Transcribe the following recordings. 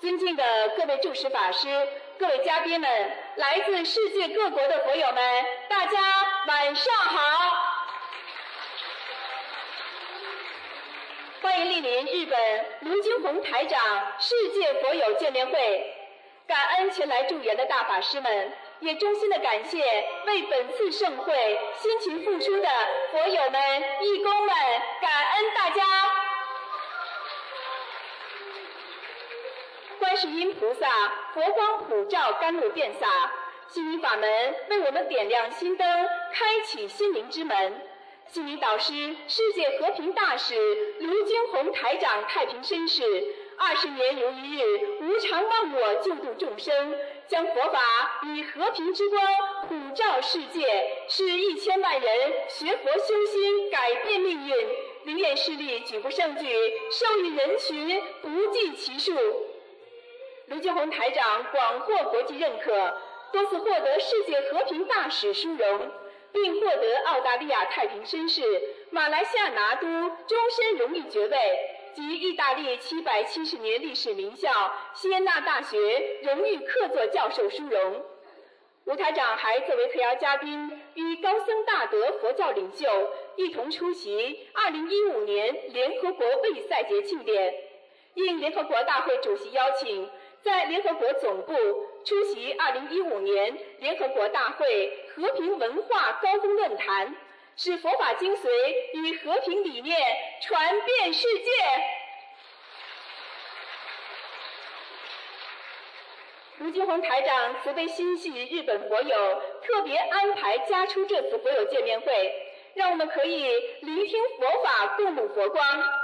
尊敬的各位主持法师、各位嘉宾们、来自世界各国的佛友们，大家晚上好！欢迎莅临日本卢金红台长世界佛友见面会，感恩前来助缘的大法师们，也衷心的感谢为本次盛会辛勤付出的佛友们、义工们，感恩大家！观世音菩萨佛光普照，甘露遍洒，心灵法门为我们点亮心灯，开启心灵之门。心灵导师、世界和平大使卢金红台长太平绅士，二十年如一日，无常忘我，救度众生，将佛法以和平之光普照世界，使一千万人学佛修心，改变命运。灵验事例举不胜举，受益人群不计其数。卢金红台长广获国际认可，多次获得世界和平大使殊荣，并获得澳大利亚太平绅士、马来西亚拿督终身荣誉爵位及意大利七百七十年历史名校锡耶纳大学荣誉客座教授殊荣。吴台长还作为特邀嘉宾，与高僧大德佛教领袖一同出席2015年联合国卫赛节庆典。应联合国大会主席邀请。在联合国总部出席2015年联合国大会和平文化高峰论坛，使佛法精髓与和平理念传遍世界。卢金红台长慈悲心系日本佛友，特别安排加出这次佛友见面会，让我们可以聆听佛法，共沐佛光。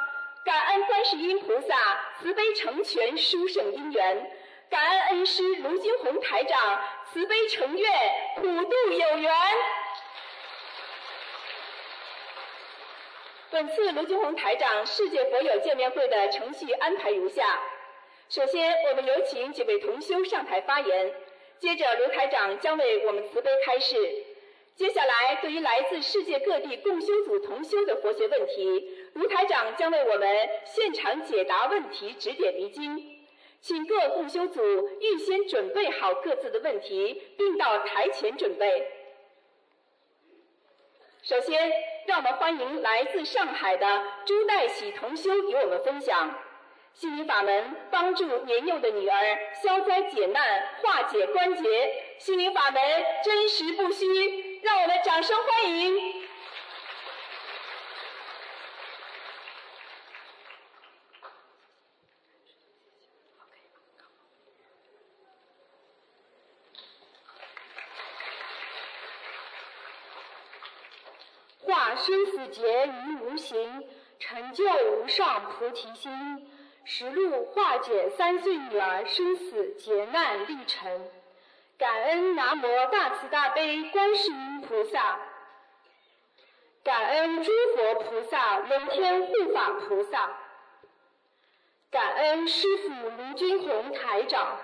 感恩观世音菩萨慈悲成全殊胜因缘，感恩恩师卢金红台长慈悲成愿普度有缘。本次卢金红台长世界佛友见面会的程序安排如下：首先，我们有请几位同修上台发言，接着卢台长将为我们慈悲开示。接下来，对于来自世界各地共修组同修的佛学问题，卢台长将为我们现场解答问题，指点迷津。请各共修组预先准备好各自的问题，并到台前准备。首先，让我们欢迎来自上海的朱代喜同修与我们分享心灵法门，帮助年幼的女儿消灾解难、化解关节。心灵法门真实不虚。让我们掌声欢迎！结于无形，成就无上菩提心，实录化解三岁女儿生死劫难历程。感恩南无大慈大悲观世音菩萨，感恩诸佛菩萨、龙天护法菩萨，感恩师父卢军宏台长。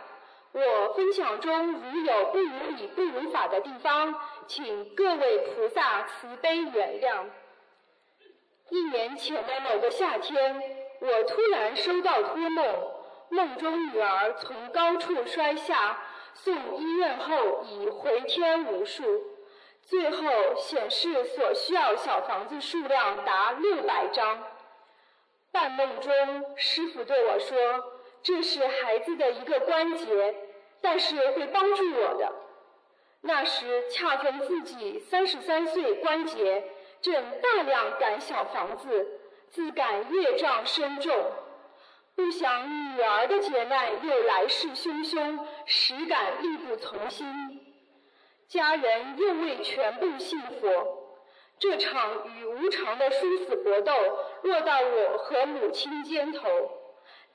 我分享中如有不如理、不如法的地方，请各位菩萨慈悲原谅。一年前的某个夏天，我突然收到托梦，梦中女儿从高处摔下。送医院后已回天无术，最后显示所需要小房子数量达六百张。半梦中，师傅对我说：“这是孩子的一个关节，但是会帮助我的。”那时恰逢自己三十三岁，关节正大量赶小房子，自感业障深重。不想女儿的劫难又来势汹汹，实感力不从心。家人又未全部信佛，这场与无常的殊死搏斗落到我和母亲肩头。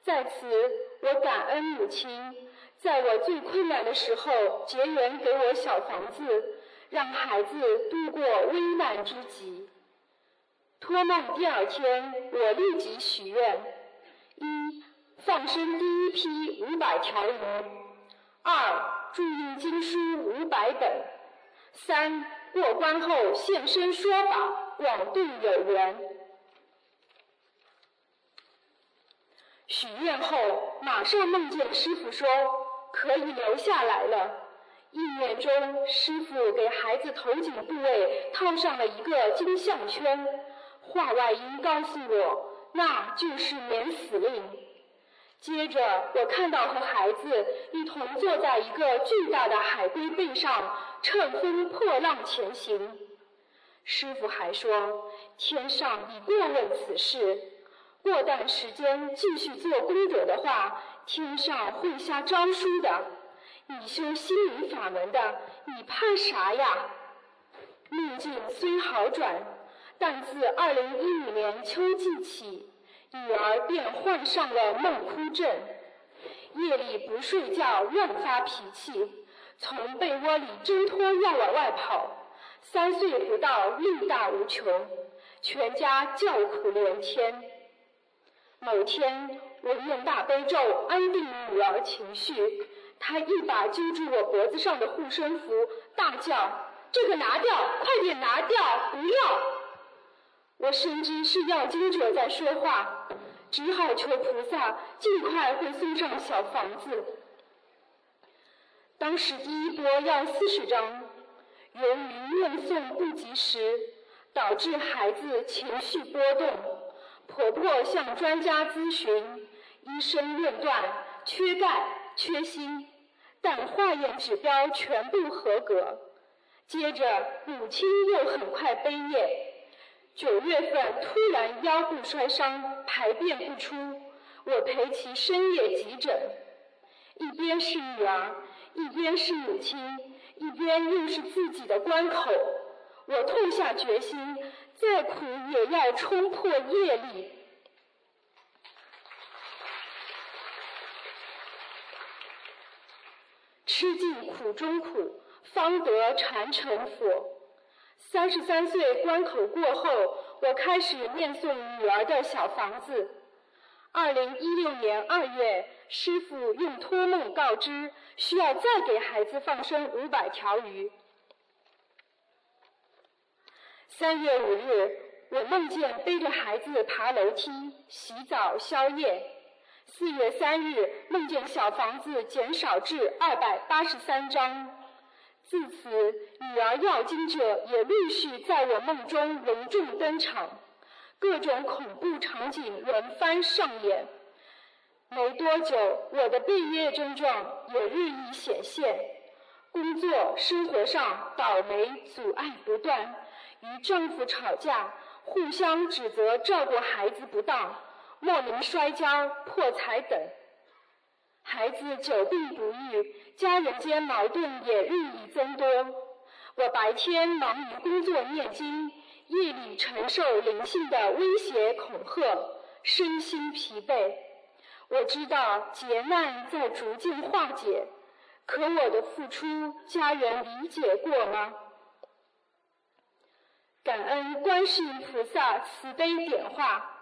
在此，我感恩母亲，在我最困难的时候结缘给我小房子，让孩子度过危难之急。托梦第二天，我立即许愿。一放生第一批五百条鱼，二注印经书五百本，三过关后现身说法，广度有缘。许愿后，马上梦见师傅说可以留下来了。意念中，师傅给孩子头颈部位套上了一个金项圈，话外音告诉我那就是免死令。接着，我看到和孩子一同坐在一个巨大的海龟背上，乘风破浪前行。师傅还说，天上已过问此事，过段时间继续做功德的话，天上会下诏书的。你修心灵法门的，你怕啥呀？梦境虽好转，但自二零一五年秋季起，女儿便患上了梦哭症，夜里不睡觉，乱发脾气，从被窝里挣脱要往外跑。三岁不到，力大无穷，全家叫苦连天。某天，我念大悲咒，安定女儿情绪。她一把揪住我脖子上的护身符，大叫：“这个拿掉，快点拿掉，不要！”我深知是要经者在说话，只好求菩萨尽快会送上小房子。当时第一波要四十张，由于念诵不及时，导致孩子情绪波动。婆婆向专家咨询，医生论断缺钙。缺锌，但化验指标全部合格。接着，母亲又很快悲咽。九月份突然腰部摔伤，排便不出，我陪其深夜急诊。一边是女儿，一边是母亲，一边又是自己的关口。我痛下决心，再苦也要冲破业力。吃尽苦中苦，方得禅成佛。三十三岁关口过后，我开始念诵女儿的小房子。二零一六年二月，师傅用托梦告知，需要再给孩子放生五百条鱼。三月五日，我梦见背着孩子爬楼梯、洗澡、宵夜。四月三日，梦见小房子减少至二百八十三张。自此，女儿要经者也陆续在我梦中隆重登场，各种恐怖场景轮番上演。没多久，我的毕业症状也日益显现，工作、生活上倒霉阻碍不断，与丈夫吵架，互相指责照顾孩子不当。莫名摔跤、破财等，孩子久病不愈，家人间矛盾也日益增多。我白天忙于工作念经，夜里承受灵性的威胁恐吓，身心疲惫。我知道劫难在逐渐化解，可我的付出，家人理解过吗？感恩观世音菩萨慈悲点化。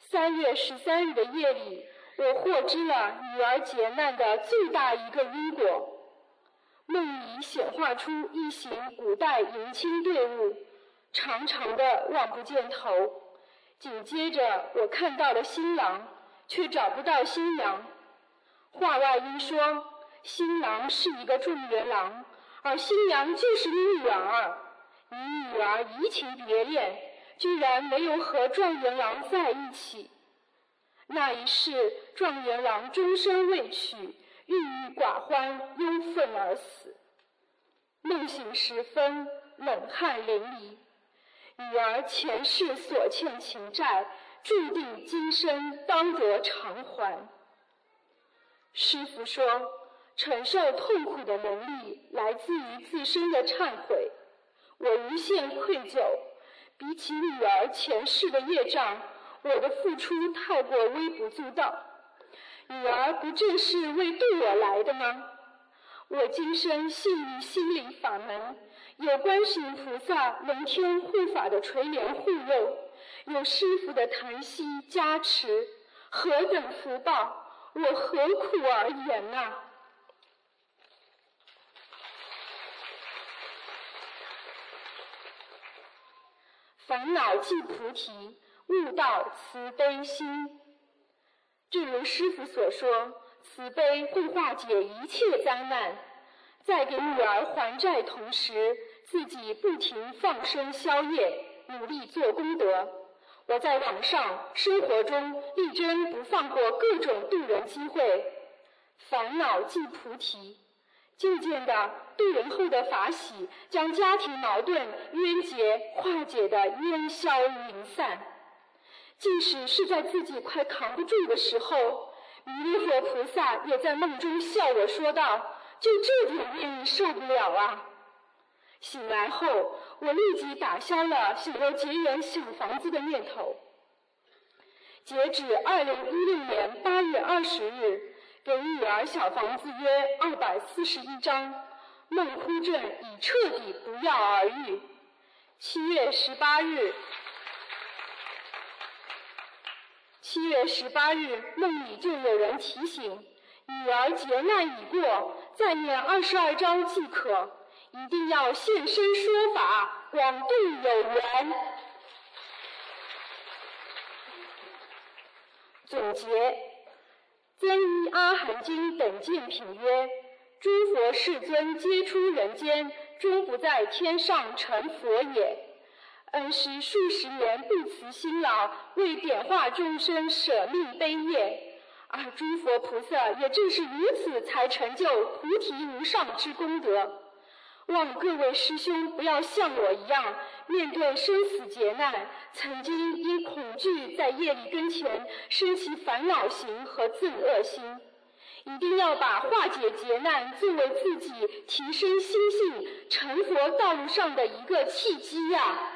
三月十三日的夜里，我获知了女儿劫难的最大一个因果。梦里显化出一行古代迎亲队伍，长长的望不见头。紧接着，我看到了新郎，却找不到新娘。话外音说，新郎是一个状元郎，而新娘就是女儿。你女儿移情别恋。居然没有和状元郎在一起。那一世，状元郎终身未娶，郁郁寡欢，忧愤而死。梦醒时分，冷汗淋漓。女儿前世所欠情债，注定今生当得偿还。师傅说，承受痛苦的能力来自于自身的忏悔。我无限愧疚。比起女儿前世的业障，我的付出太过微不足道。女儿不正是为渡我来的吗？我今生信于心灵法门，有观世音菩萨龙天护法的垂怜护佑，有师傅的疼惜加持，何等福报！我何苦而言呐？烦恼即菩提，悟道慈悲心。正如师傅所说，慈悲会化解一切灾难。在给女儿还债同时，自己不停放生宵夜，努力做功德。我在网上、生活中力争不放过各种渡人机会。烦恼即菩提。渐渐的，渡人后的法喜，将家庭矛盾、冤结化解的烟消云散。即使是在自己快扛不住的时候，弥勒佛菩萨也在梦中笑我说道：“就这点愿你受不了啊！”醒来后，我立即打消了想要结缘小房子的念头。截止二零一六年八月二十日。给女儿小房子约二百四十一张，梦哭症已彻底不药而愈。七月十八日，七月十八日梦里就有人提醒女儿劫难已过，再念二十二章即可，一定要现身说法，广度有缘。总结。增一阿含经等见品曰：诸佛世尊皆出人间，终不在天上成佛也。恩师数十年不辞辛劳，为点化众生舍命悲业，而诸佛菩萨也正是如此，才成就菩提无上之功德。望各位师兄不要像我一样，面对生死劫难，曾经因恐惧在业力跟前生起烦恼心和憎恶心，一定要把化解劫难作为自己提升心性、成佛道路上的一个契机呀！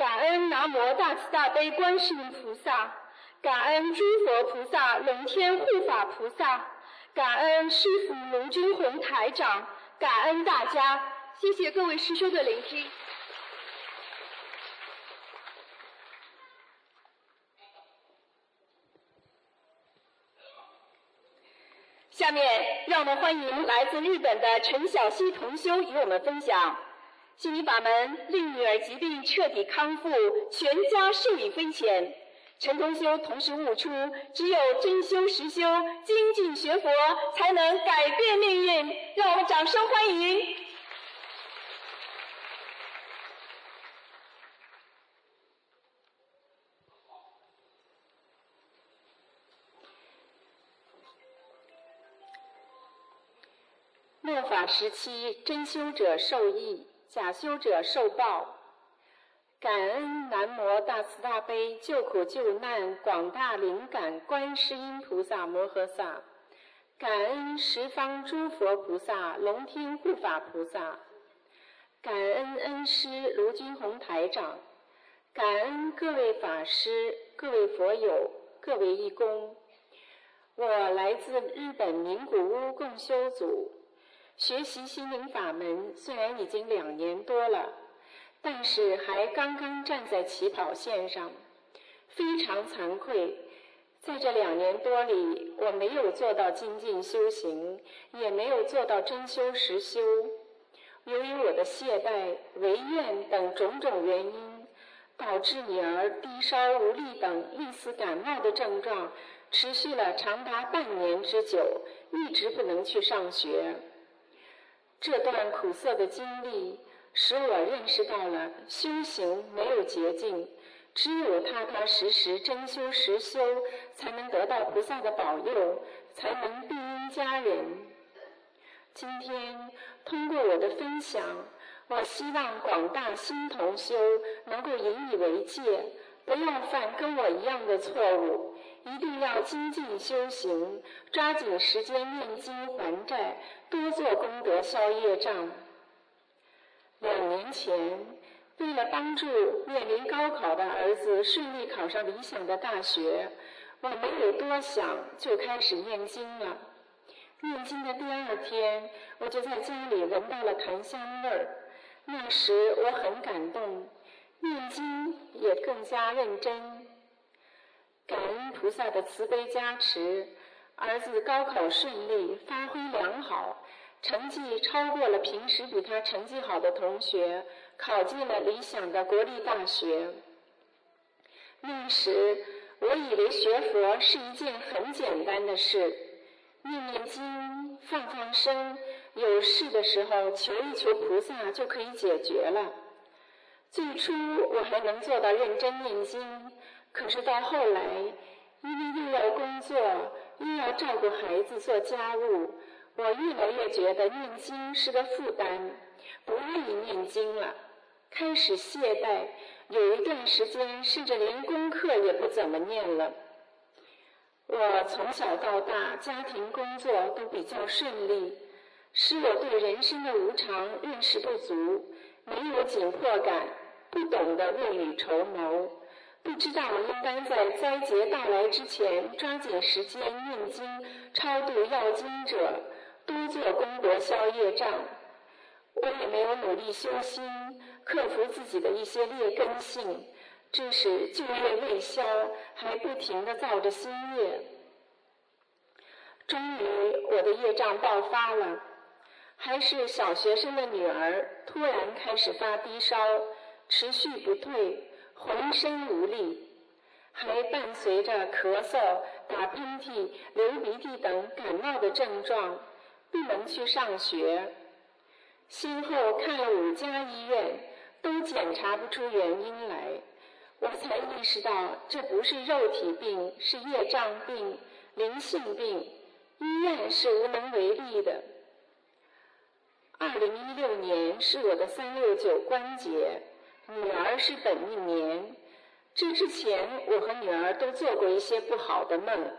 感恩南无大慈大悲观世音菩萨。感恩诸佛菩萨、龙天护法菩萨，感恩师父龙军宏台长，感恩大家，谢谢各位师兄的聆听。下面让我们欢迎来自日本的陈小希同修与我们分享：心灵法门令女儿疾病彻底康复，全家受益匪浅。陈同修同时悟出，只有真修实修、精进学佛，才能改变命运。让我们掌声欢迎！末法时期，真修者受益，假修者受报。感恩南无大慈大悲救苦救难广大灵感观世音菩萨摩诃萨，感恩十方诸佛菩萨龙天护法菩萨，感恩恩师卢军宏台长，感恩各位法师、各位佛友、各位义工。我来自日本名古屋共修组，学习心灵法门虽然已经两年多了。但是还刚刚站在起跑线上，非常惭愧，在这两年多里，我没有做到精进修行，也没有做到真修实修。由于我的懈怠、违愿等种种原因，导致女儿低烧、无力等类似感冒的症状，持续了长达半年之久，一直不能去上学。这段苦涩的经历。使我认识到了修行没有捷径，只有踏踏实实真修实修，才能得到菩萨的保佑，才能庇荫家人。今天通过我的分享，我希望广大新同修能够引以为戒，不要犯跟我一样的错误，一定要精进修行，抓紧时间念经还债，多做功德消业障。两年前，为了帮助面临高考的儿子顺利考上理想的大学，我没有多想就开始念经了。念经的第二天，我就在家里闻到了檀香味儿。那时我很感动，念经也更加认真。感恩菩萨的慈悲加持，儿子高考顺利，发挥良好。成绩超过了平时比他成绩好的同学，考进了理想的国立大学。那时我以为学佛是一件很简单的事，念念经、放放生，有事的时候求一求菩萨就可以解决了。最初我还能做到认真念经，可是到后来，因为又要工作，又要照顾孩子、做家务，我越来越觉得念经是个负担，不愿意念经了，开始懈怠。有一段时间，甚至连功课也不怎么念了。我从小到大，家庭工作都比较顺利，使我对人生的无常认识不足，没有紧迫感，不懂得未雨绸缪，不知道应该在灾劫到来之前抓紧时间念经、超度要经者，多做功德消业障。我也没有努力修心。克服自己的一些劣根性，致使旧业未消，还不停地造着新业。终于，我的业障爆发了，还是小学生的女儿突然开始发低烧，持续不退，浑身无力，还伴随着咳嗽、打喷嚏、流鼻涕等感冒的症状，不能去上学。先后看了五家医院。都检查不出原因来，我才意识到这不是肉体病，是业障病、灵性病，医院是无能为力的。二零一六年是我的三六九关节，女儿是本命年。这之前，我和女儿都做过一些不好的梦，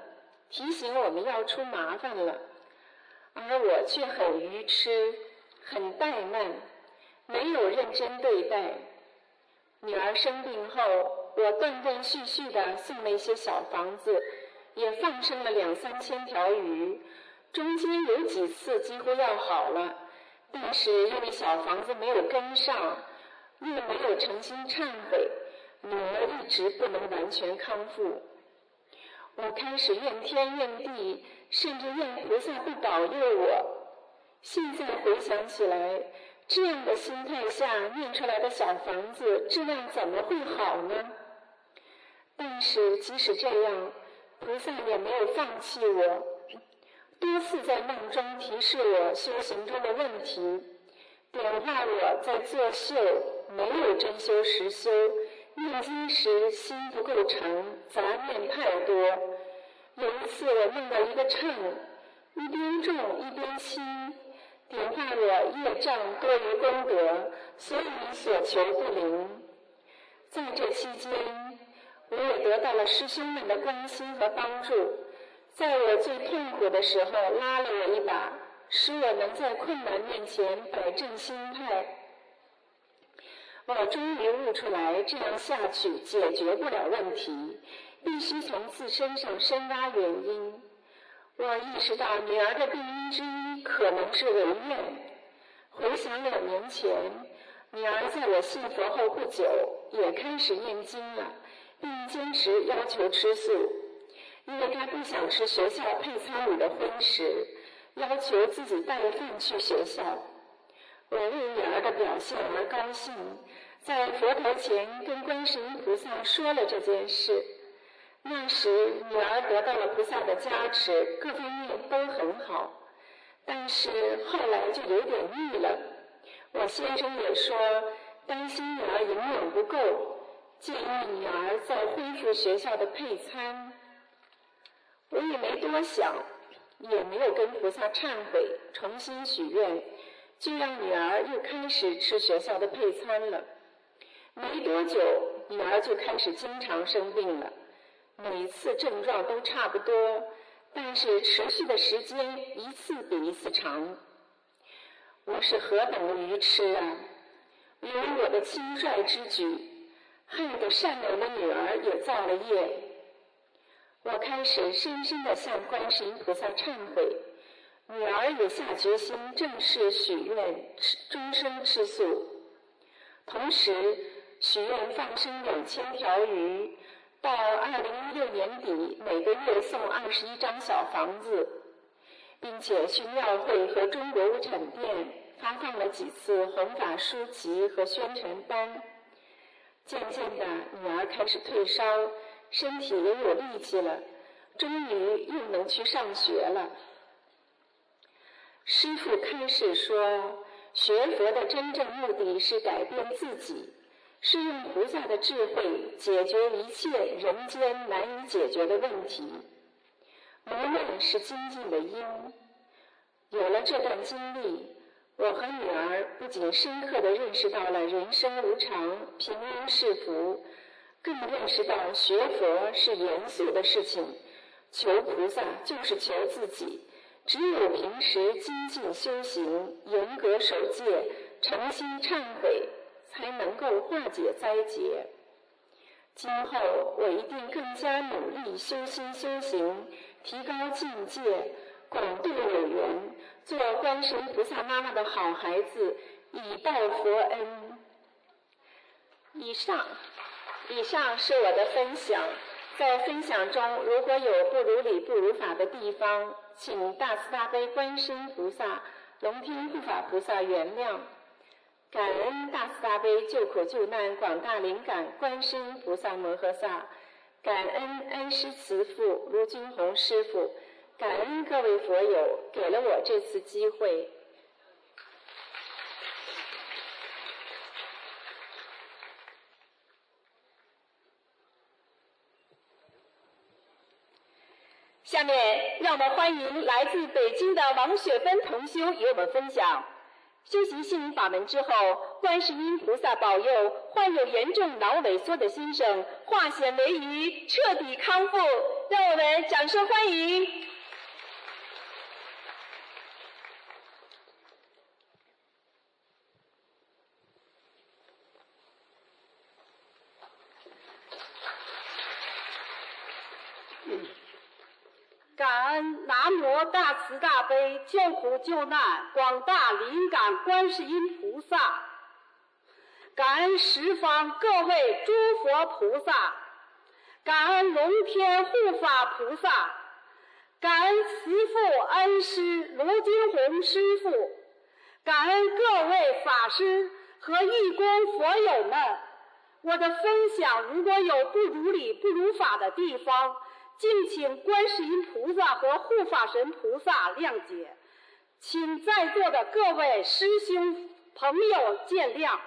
提醒我们要出麻烦了，而我却很愚痴，很怠慢。没有认真对待女儿生病后，我断断续续的送了一些小房子，也放生了两三千条鱼。中间有几次几乎要好了，但是因为小房子没有跟上，又没有诚心忏悔，女儿一直不能完全康复。我开始怨天怨地，甚至怨菩萨不保佑我。现在回想起来。这样的心态下念出来的小房子质量怎么会好呢？但是即使这样，菩萨也没有放弃我，多次在梦中提示我修行中的问题，点化我在作秀，没有真修实修，念经时心不够诚，杂念太多。有一次我梦到一个秤，一边重一边轻。点化我业障多于功德，所以所求不灵。在这期间，我也得到了师兄们的关心和帮助，在我最痛苦的时候拉了我一把，使我能在困难面前摆正心态。我终于悟出来，这样下去解决不了问题，必须从自身上深挖原因。我意识到女儿的病因之一可能是违愿。回想两年前，女儿在我信佛后不久也开始念经了，并坚持要求吃素，因为她不想吃学校配餐里的荤食，要求自己带饭去学校。我为女儿的表现而高兴，在佛台前跟观世音菩萨说了这件事。那时，女儿得到了菩萨的加持，各方面都很好。但是后来就有点腻了。我先生也说担心女儿营养不够，建议女儿再恢复学校的配餐。我也没多想，也没有跟菩萨忏悔，重新许愿，就让女儿又开始吃学校的配餐了。没多久，女儿就开始经常生病了。每次症状都差不多，但是持续的时间一次比一次长。我是何等的愚痴啊！由于我的轻率之举，害得善良的女儿也造了业。我开始深深的向观世音菩萨忏悔，女儿也下决心正式许愿吃终生吃素，同时许愿放生两千条鱼。到二零一六年底，每个月送二十一张小房子，并且去庙会和中国物产店发放了几次弘法书籍和宣传单。渐渐的，女儿开始退烧，身体也有力气了，终于又能去上学了。师父开示说，学佛的真正目的是改变自己，是用菩萨的智慧解决一切人间难以解决的问题。磨难是精进的因。有了这段经历，我和女儿不仅深刻地认识到了人生无常、平安是福，更认识到学佛是严肃的事情，求菩萨就是求自己。只有平时精进修行、严格守戒、诚心忏悔，才能够化解灾劫。今后我一定更加努力修心修行。提高境界，广度有缘，做观世音菩萨妈妈的好孩子，以报佛恩。以上，以上是我的分享。在分享中，如果有不如理、不如法的地方，请大慈大悲观世菩萨、龙天护法菩萨原谅。感恩大慈大悲救苦救难广大灵感观世菩萨摩诃萨。感恩恩师慈父卢军宏师傅，感恩各位佛友给了我这次机会。下面让我们欢迎来自北京的王雪芬同修与我们分享。修习心灵法门之后，观世音菩萨保佑患有严重脑萎缩的先生化险为夷，彻底康复。让我们掌声欢迎！感恩南无大慈大悲救苦救难广大灵感观世音菩萨，感恩十方各位诸佛菩萨，感恩龙天护法菩萨，感恩慈父恩师卢金红师傅，感恩各位法师和义工佛友们。我的分享如果有不如理、不如法的地方，敬请观世音菩萨和护法神菩萨谅解，请在座的各位师兄朋友见谅。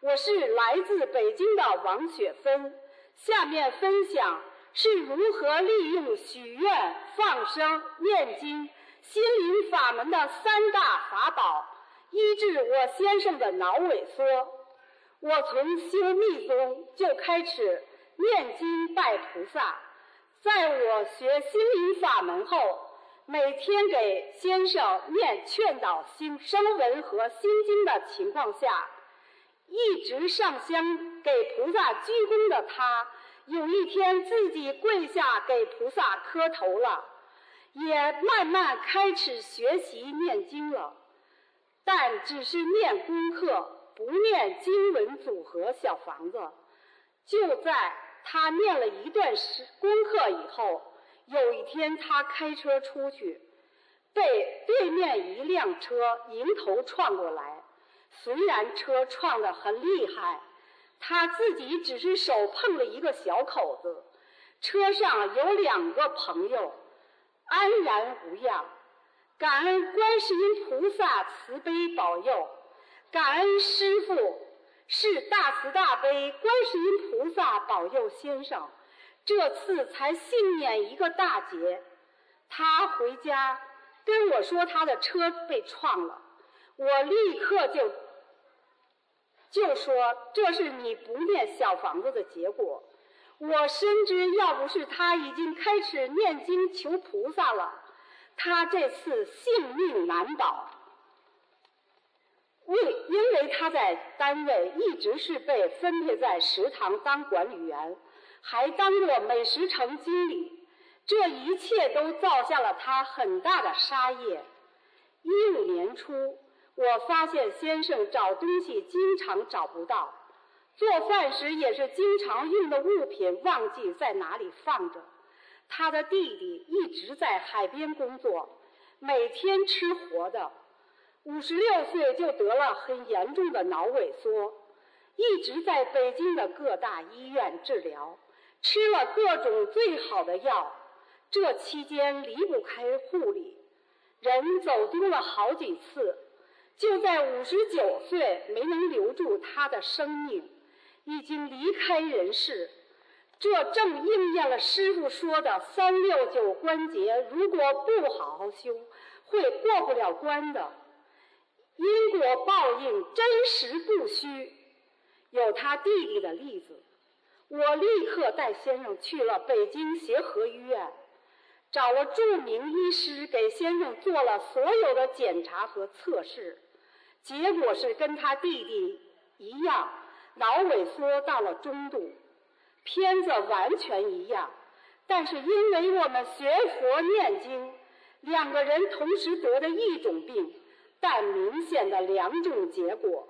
我是来自北京的王雪芬，下面分享是如何利用许愿、放生、念经、心灵法门的三大法宝，医治我先生的脑萎缩。我从修密宗就开始念经拜菩萨。在我学心灵法门后，每天给先生念劝导心声文和心经的情况下，一直上香给菩萨鞠躬的他，有一天自己跪下给菩萨磕头了，也慢慢开始学习念经了，但只是念功课，不念经文组合小房子。就在。他念了一段时功课以后，有一天他开车出去，被对面一辆车迎头撞过来。虽然车撞得很厉害，他自己只是手碰了一个小口子，车上有两个朋友安然无恙。感恩观世音菩萨慈悲保佑，感恩师父。是大慈大悲观世音菩萨保佑先生，这次才幸免一个大劫。他回家跟我说他的车被撞了，我立刻就就说这是你不念小房子的结果。我深知要不是他已经开始念经求菩萨了，他这次性命难保。为因为他在单位一直是被分配在食堂当管理员，还当过美食城经理，这一切都造下了他很大的杀业。一五年初，我发现先生找东西经常找不到，做饭时也是经常用的物品忘记在哪里放着。他的弟弟一直在海边工作，每天吃活的。五十六岁就得了很严重的脑萎缩，一直在北京的各大医院治疗，吃了各种最好的药。这期间离不开护理，人走丢了好几次，就在五十九岁没能留住他的生命，已经离开人世。这正应验了师傅说的“三六九关节如果不好好修，会过不了关的”。因果报应真实不虚。有他弟弟的例子，我立刻带先生去了北京协和医院。找了著名医师给先生做了所有的检查和测试，结果是跟他弟弟一样，脑萎缩到了中度。片子完全一样，但是因为我们学佛念经，两个人同时得的一种病，但明显的两种结果。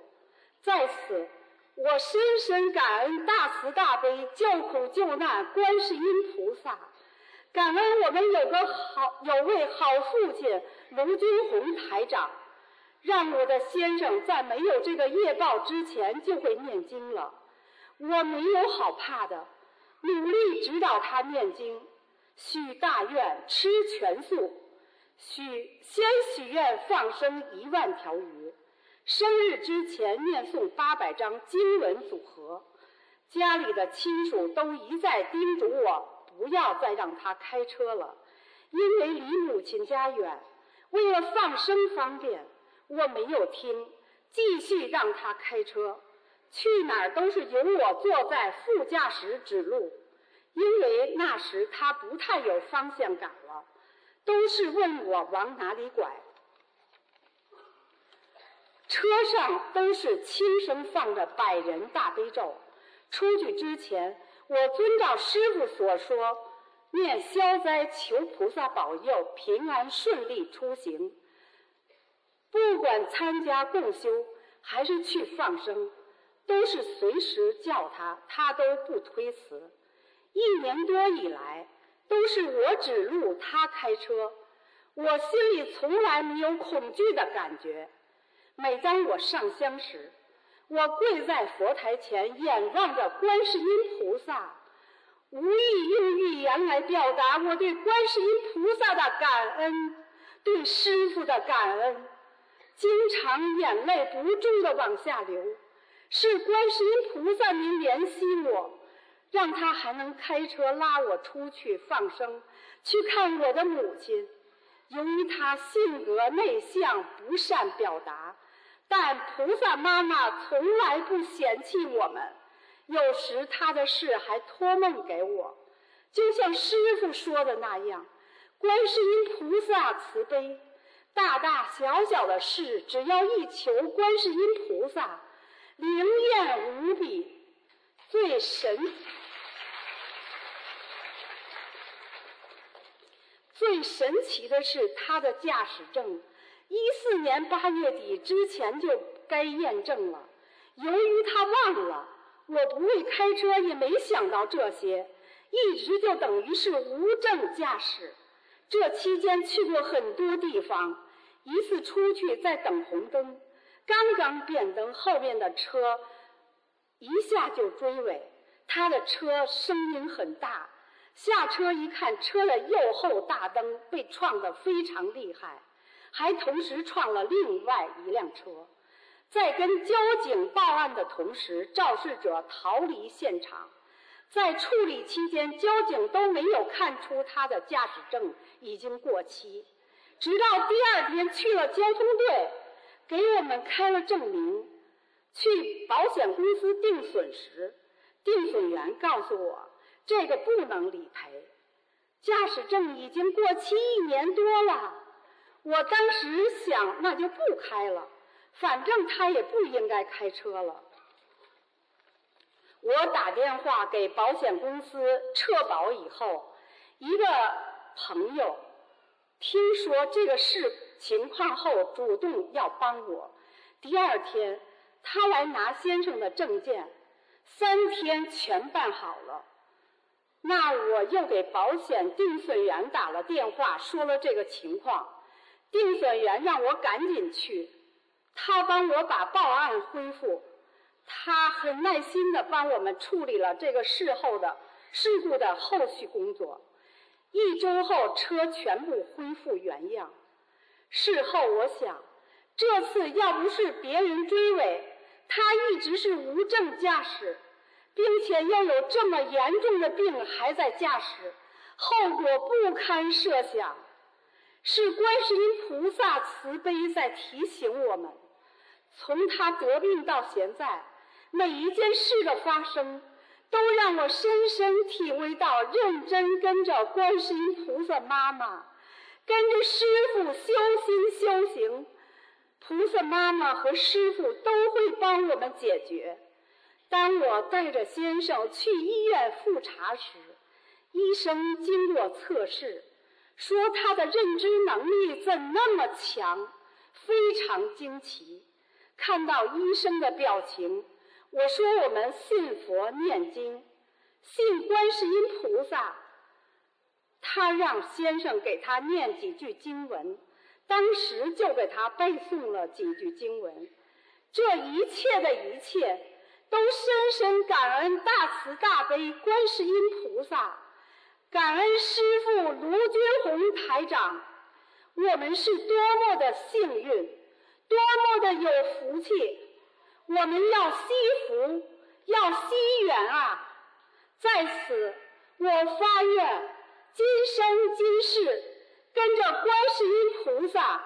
在此，我深深感恩大慈大悲救苦救难观世音菩萨。感恩我们有个好有位好父亲卢军红台长，让我的先生在没有这个业报之前就会念经了。我没有好怕的，努力指导他念经，许大愿吃全素，许先许愿放生一万条鱼，生日之前念诵八百张经文组合。家里的亲属都一再叮嘱我。不要再让他开车了，因为离母亲家远。为了放生方便，我没有听，继续让他开车。去哪儿都是由我坐在副驾驶指路，因为那时他不太有方向感，都是问我往哪里拐。车上都是轻声放着百人大悲咒。出去之前。我遵照师傅所说，念消灾，求菩萨保佑平安顺利出行。不管参加共修还是去放生，都是随时叫他，他都不推辞。一年多以来，都是我指路，他开车，我心里从来没有恐惧的感觉。每当我上香时，我跪在佛台前，眼望着观世音菩萨，无意用语言来表达我对观世音菩萨的感恩，对师傅的感恩，经常眼泪不住的往下流。是观世音菩萨您怜惜我，让他还能开车拉我出去放生，去看我的母亲。由于他性格内向，不善表达。但菩萨妈妈从来不嫌弃我们，有时她的事还托梦给我，就像师傅说的那样，观世音菩萨慈悲，大大小小的事只要一求观世音菩萨，灵验无比。最神、最神奇的是他的驾驶证。一四年八月底之前就该验证了，由于他忘了，我不会开车，也没想到这些，一直就等于是无证驾驶。这期间去过很多地方，一次出去在等红灯，刚刚变灯，后面的车一下就追尾，他的车声音很大，下车一看，车的右后大灯被撞得非常厉害。还同时撞了另外一辆车，在跟交警报案的同时，肇事者逃离现场。在处理期间，交警都没有看出他的驾驶证已经过期。直到第二天去了交通队，给我们开了证明，去保险公司定损时，定损员告诉我这个不能理赔，驾驶证已经过期一年多了。我当时想，那就不开了，反正他也不应该开车了。我打电话给保险公司撤保以后，一个朋友听说这个事情况后，主动要帮我。第二天，他来拿先生的证件，三天全办好了。那我又给保险定损员打了电话，说了这个情况。定损员让我赶紧去，他帮我把报案恢复。他很耐心地帮我们处理了这个事后的事故的后续工作。一周后，车全部恢复原样。事后我想，这次要不是别人追尾，他一直是无证驾驶，并且又有这么严重的病还在驾驶，后果不堪设想。是观世音菩萨慈悲在提醒我们，从他得病到现在。每一件事的发生，都让我深深体会到认真跟着观世音菩萨妈妈，跟着师傅修心修行，菩萨妈妈和师傅都会帮我们解决。当我带着先生去医院复查时，医生经过测试，说他的认知能力怎那么强，非常惊奇。看到医生的表情。我说我们信佛念经，信观世音菩萨。他让先生给他念几句经文，当时就给他背诵了几句经文。这一切的一切，都深深感恩大慈大悲观世音菩萨，感恩师父卢军红台长。我们是多么的幸运，多么的有福气。我们要惜福，要惜缘啊！在此，我发愿，今生今世，跟着观世音菩萨，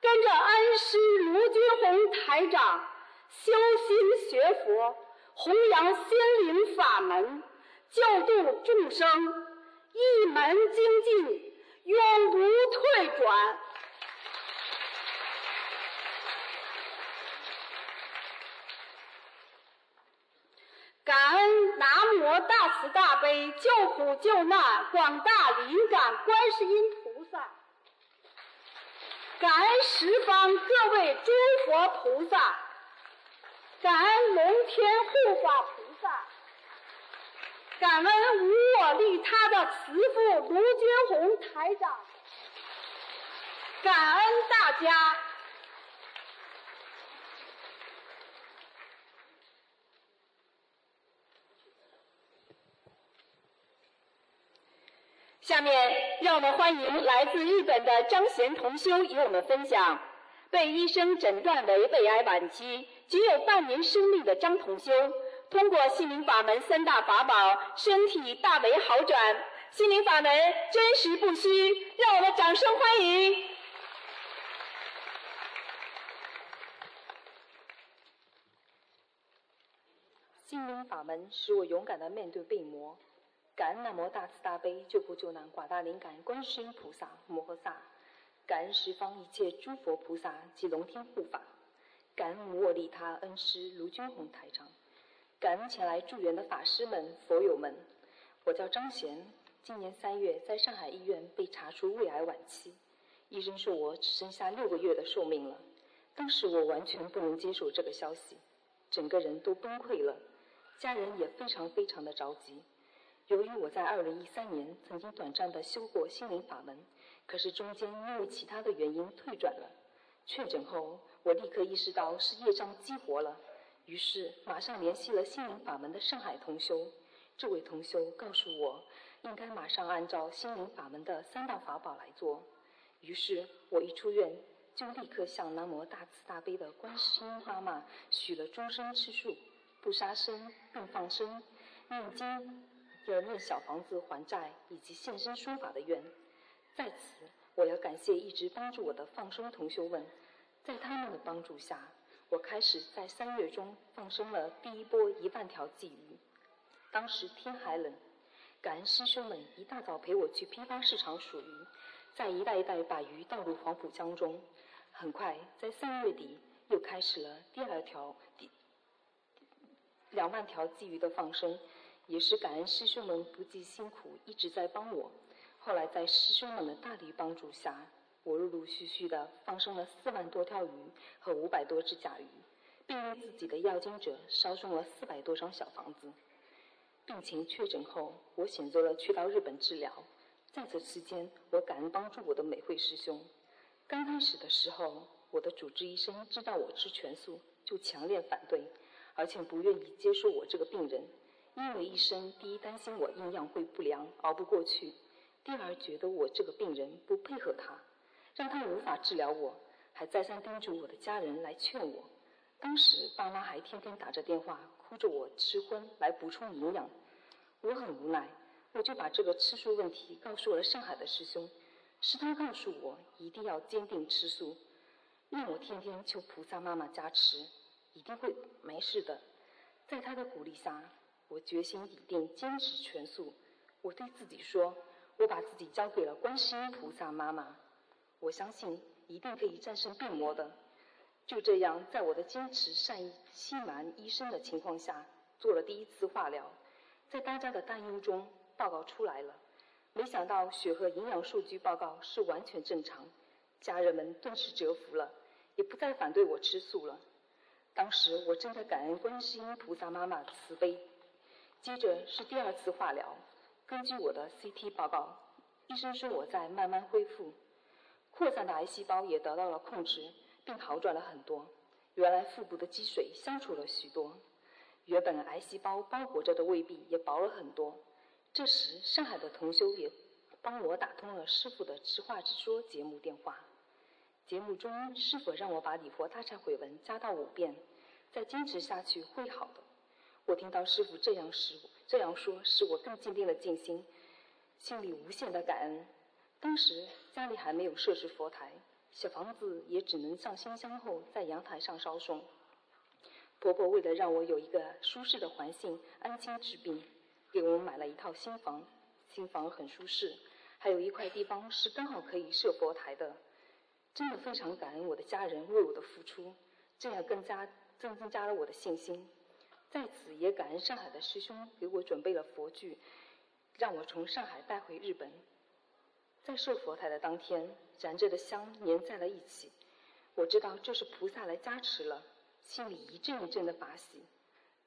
跟着恩师卢军红台长，修心学佛，弘扬心灵法门，救度众生，一门精进，永不退转。感恩南无大慈大悲救苦救难广大灵感观世音菩萨，感恩十方各位诸佛菩萨，感恩龙天护法菩萨，感恩无我利他的慈父卢军红台长，感恩大家。下面让我们欢迎来自日本的张贤同修与我们分享，被医生诊断为胃癌晚期，仅有半年生命的张同修，通过心灵法门三大法宝，身体大为好转。心灵法门真实不虚，让我们掌声欢迎。心灵法门使我勇敢地面对病魔。感恩南无大慈大悲救苦救难广大灵感观世音菩萨摩诃萨，感恩十方一切诸佛菩萨及龙天护法，感恩我利他恩师卢军宏台长，感恩前来助缘的法师们佛友们。我叫张贤，今年三月在上海医院被查出胃癌晚期，医生说我只剩下六个月的寿命了。当时我完全不能接受这个消息，整个人都崩溃了，家人也非常非常的着急。由于我在二零一三年曾经短暂的修过心灵法门，可是中间因为其他的原因退转了。确诊后，我立刻意识到是业障激活了，于是马上联系了心灵法门的上海同修。这位同修告诉我，应该马上按照心灵法门的三大法宝来做。于是我一出院，就立刻向南无大慈大悲的观世音妈妈许了终身吃素、不杀生、并放生、念经。要念小房子还债以及现身说法的愿，在此我要感谢一直帮助我的放生同修们，在他们的帮助下，我开始在三月中放生了第一波一万条鲫鱼。当时天还冷，感恩师兄们一大早陪我去批发市场数鱼，再一袋一袋把鱼倒入黄浦江中。很快，在三月底又开始了第二条第两万条鲫鱼的放生。也是感恩师兄们不计辛苦一直在帮我。后来在师兄们的大力帮助下，我陆陆续续的放生了四万多条鱼和五百多只甲鱼，并为自己的要经者烧送了四百多张小房子。病情确诊后，我选择了去到日本治疗。在此期间，我感恩帮助我的美惠师兄。刚开始的时候，我的主治医生知道我吃全素，就强烈反对。而且不愿意接受我这个病人，因为医生第一担心我营养会不良熬不过去，第二觉得我这个病人不配合他，让他无法治疗我，还再三叮嘱我的家人来劝我。当时爸妈还天天打着电话哭着我吃荤来补充营养，我很无奈，我就把这个吃素问题告诉了上海的师兄，是他告诉我一定要坚定吃素，让我天天求菩萨妈妈加持。一定会没事的。在他的鼓励下，我决心一定坚持全素。我对自己说：“我把自己交给了观世音菩萨妈妈，我相信一定可以战胜病魔的。”就这样，在我的坚持、善意、欺瞒医生的情况下，做了第一次化疗。在大家的担忧中，报告出来了。没想到血和营养数据报告是完全正常，家人们顿时折服了，也不再反对我吃素了。当时我正在感恩观世音菩萨妈妈慈悲。接着是第二次化疗，根据我的 CT 报告，医生说我在慢慢恢复，扩散的癌细胞也得到了控制，并好转了很多。原来腹部的积水消除了许多，原本癌细胞包裹着的胃壁也薄了很多。这时，上海的同修也帮我打通了师傅的直话直说节目电话。节目中，师傅让我把礼佛大忏悔文加到五遍，再坚持下去会好的。我听到师傅这样时这样说，使我更坚定了信心，心里无限的感恩。当时家里还没有设置佛台，小房子也只能上新香后在阳台上烧送。婆婆为了让我有一个舒适的环境安心治病，给我们买了一套新房，新房很舒适，还有一块地方是刚好可以设佛台的。真的非常感恩我的家人为我的付出，这样更加增增加了我的信心。在此也感恩上海的师兄给我准备了佛具，让我从上海带回日本。在设佛台的当天，燃着的香粘在了一起，我知道这是菩萨来加持了，心里一阵一阵的法喜。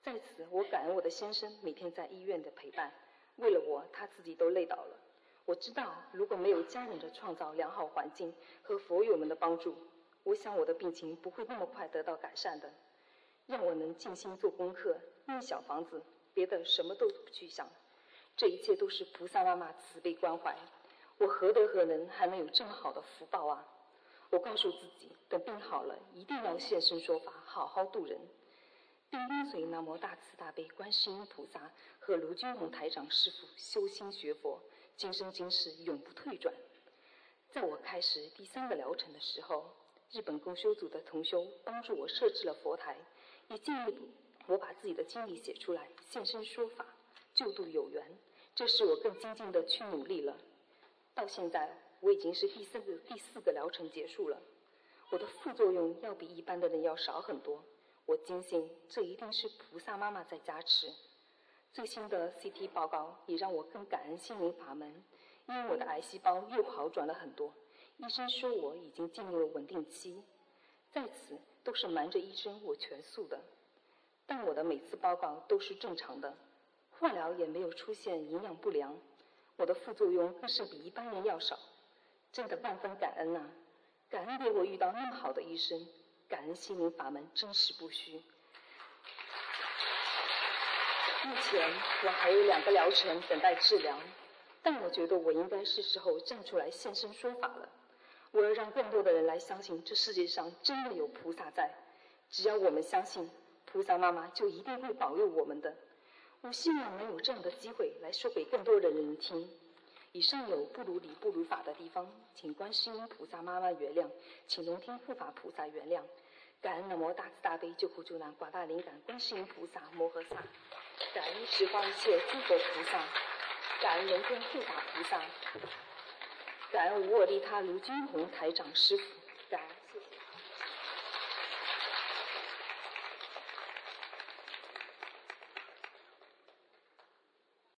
在此，我感恩我的先生每天在医院的陪伴，为了我，他自己都累倒了。我知道，如果没有家人的创造良好环境和佛友们的帮助，我想我的病情不会那么快得到改善的。让我能静心做功课、念小房子，别的什么都不去想。这一切都是菩萨妈妈慈悲关怀，我何德何能还能有这么好的福报啊？我告诉自己，等病好了，一定要现身说法，好好度人，并跟随南无大慈大悲观世音菩萨和卢军宏台长师傅修心学佛。今生今世永不退转。在我开始第三个疗程的时候，日本共修组的同修帮助我设置了佛台，也建议我把自己的经历写出来，现身说法，救度有缘。这使我更精进的去努力了。到现在，我已经是第三个第四个疗程结束了，我的副作用要比一般的人要少很多。我坚信这一定是菩萨妈妈在加持。最新的 CT 报告也让我更感恩心灵法门，因为我的癌细胞又好转了很多。医生说我已经进入了稳定期，在此都是瞒着医生我全素的，但我的每次报告都是正常的，化疗也没有出现营养不良，我的副作用更是比一般人要少，真的万分感恩呐！感恩给我遇到那么好的医生，感恩心灵法门真实不虚。目前我还有两个疗程等待治疗，但我觉得我应该是时候站出来现身说法了。我要让更多的人来相信，这世界上真的有菩萨在。只要我们相信，菩萨妈妈就一定会保佑我们的。我希望能有这样的机会来说给更多的人听。以上有不如理不如法的地方，请观世音菩萨妈妈原谅，请龙天护法菩萨原谅。感恩南无大慈大悲救苦救难广大灵感观世音菩萨摩诃萨。感恩十方一切诸佛菩萨，感恩龙天护法菩萨，感恩无我利他卢军宏台长师傅，感恩。